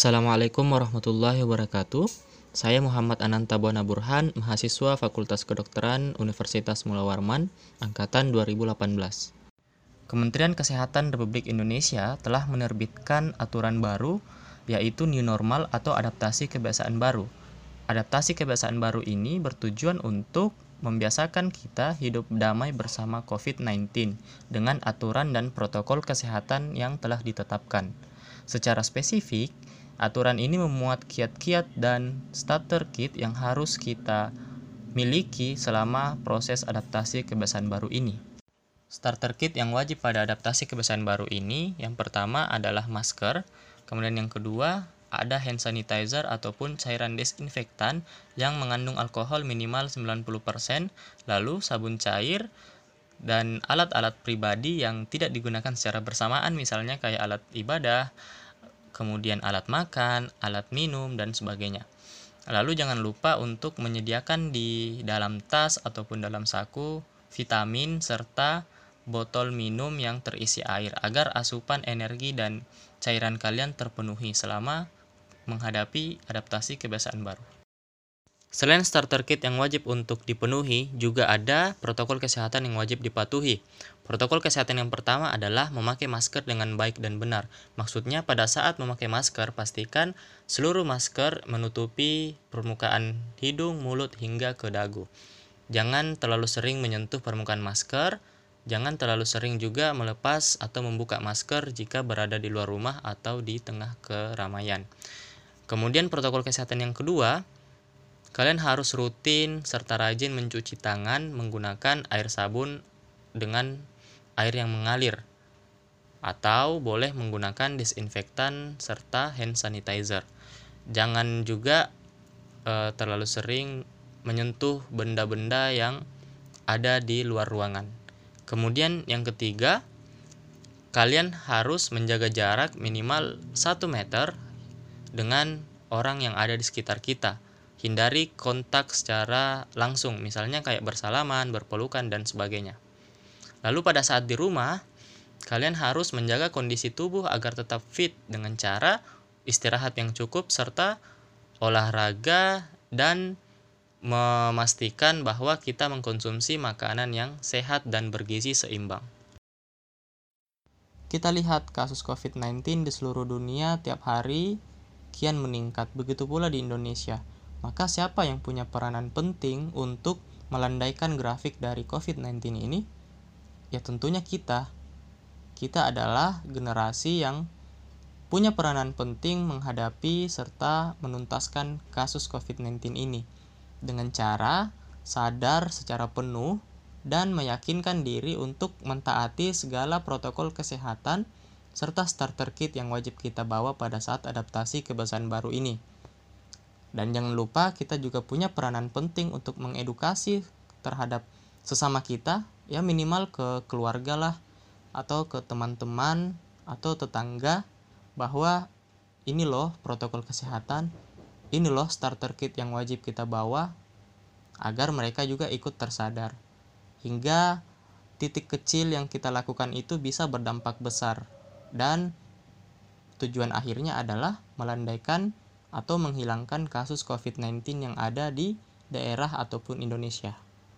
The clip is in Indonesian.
Assalamualaikum warahmatullahi wabarakatuh. Saya Muhammad Ananta Buana Burhan, mahasiswa Fakultas Kedokteran Universitas Mula Warman, angkatan 2018. Kementerian Kesehatan Republik Indonesia telah menerbitkan aturan baru yaitu new normal atau adaptasi kebiasaan baru. Adaptasi kebiasaan baru ini bertujuan untuk membiasakan kita hidup damai bersama COVID-19 dengan aturan dan protokol kesehatan yang telah ditetapkan. Secara spesifik, aturan ini memuat kiat-kiat dan starter kit yang harus kita miliki selama proses adaptasi kebiasaan baru ini. Starter kit yang wajib pada adaptasi kebiasaan baru ini yang pertama adalah masker, kemudian yang kedua ada hand sanitizer ataupun cairan desinfektan yang mengandung alkohol minimal 90%, lalu sabun cair, dan alat-alat pribadi yang tidak digunakan secara bersamaan misalnya kayak alat ibadah, kemudian alat makan, alat minum, dan sebagainya. Lalu jangan lupa untuk menyediakan di dalam tas ataupun dalam saku vitamin serta botol minum yang terisi air agar asupan energi dan cairan kalian terpenuhi selama menghadapi adaptasi kebiasaan baru. Selain starter kit yang wajib untuk dipenuhi, juga ada protokol kesehatan yang wajib dipatuhi. Protokol kesehatan yang pertama adalah memakai masker dengan baik dan benar. Maksudnya pada saat memakai masker, pastikan seluruh masker menutupi permukaan hidung, mulut, hingga ke dagu. Jangan terlalu sering menyentuh permukaan masker, jangan terlalu sering juga melepas atau membuka masker jika berada di luar rumah atau di tengah keramaian. Kemudian protokol kesehatan yang kedua, Kalian harus rutin serta rajin mencuci tangan menggunakan air sabun dengan air yang mengalir atau boleh menggunakan disinfektan serta hand sanitizer. Jangan juga e, terlalu sering menyentuh benda-benda yang ada di luar ruangan. Kemudian yang ketiga, kalian harus menjaga jarak minimal 1 meter dengan orang yang ada di sekitar kita hindari kontak secara langsung, misalnya kayak bersalaman, berpelukan, dan sebagainya. Lalu pada saat di rumah, kalian harus menjaga kondisi tubuh agar tetap fit dengan cara istirahat yang cukup serta olahraga dan memastikan bahwa kita mengkonsumsi makanan yang sehat dan bergizi seimbang. Kita lihat kasus COVID-19 di seluruh dunia tiap hari kian meningkat, begitu pula di Indonesia. Maka siapa yang punya peranan penting untuk melandaikan grafik dari COVID-19 ini? Ya tentunya kita. Kita adalah generasi yang punya peranan penting menghadapi serta menuntaskan kasus COVID-19 ini dengan cara sadar secara penuh dan meyakinkan diri untuk mentaati segala protokol kesehatan serta starter kit yang wajib kita bawa pada saat adaptasi kebiasaan baru ini. Dan jangan lupa kita juga punya peranan penting untuk mengedukasi terhadap sesama kita, ya minimal ke keluarga lah atau ke teman-teman atau tetangga bahwa ini loh protokol kesehatan, ini loh starter kit yang wajib kita bawa agar mereka juga ikut tersadar. Hingga titik kecil yang kita lakukan itu bisa berdampak besar dan tujuan akhirnya adalah melandaikan atau menghilangkan kasus COVID-19 yang ada di daerah ataupun Indonesia.